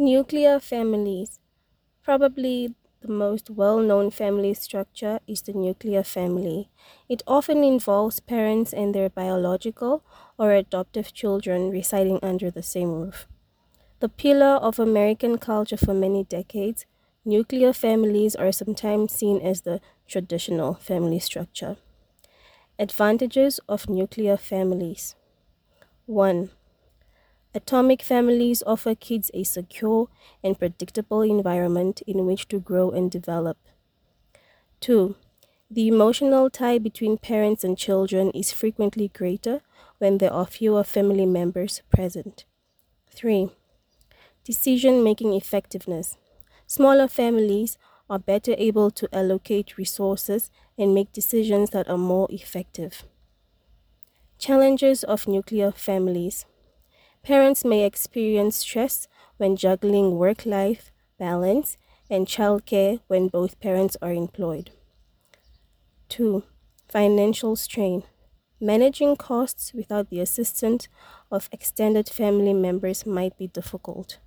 Nuclear families. Probably the most well known family structure is the nuclear family. It often involves parents and their biological or adoptive children residing under the same roof. The pillar of American culture for many decades, nuclear families are sometimes seen as the traditional family structure. Advantages of nuclear families 1. Atomic families offer kids a secure and predictable environment in which to grow and develop. 2. The emotional tie between parents and children is frequently greater when there are fewer family members present. 3. Decision making effectiveness. Smaller families are better able to allocate resources and make decisions that are more effective. Challenges of nuclear families. Parents may experience stress when juggling work life balance and childcare when both parents are employed. 2. Financial strain. Managing costs without the assistance of extended family members might be difficult.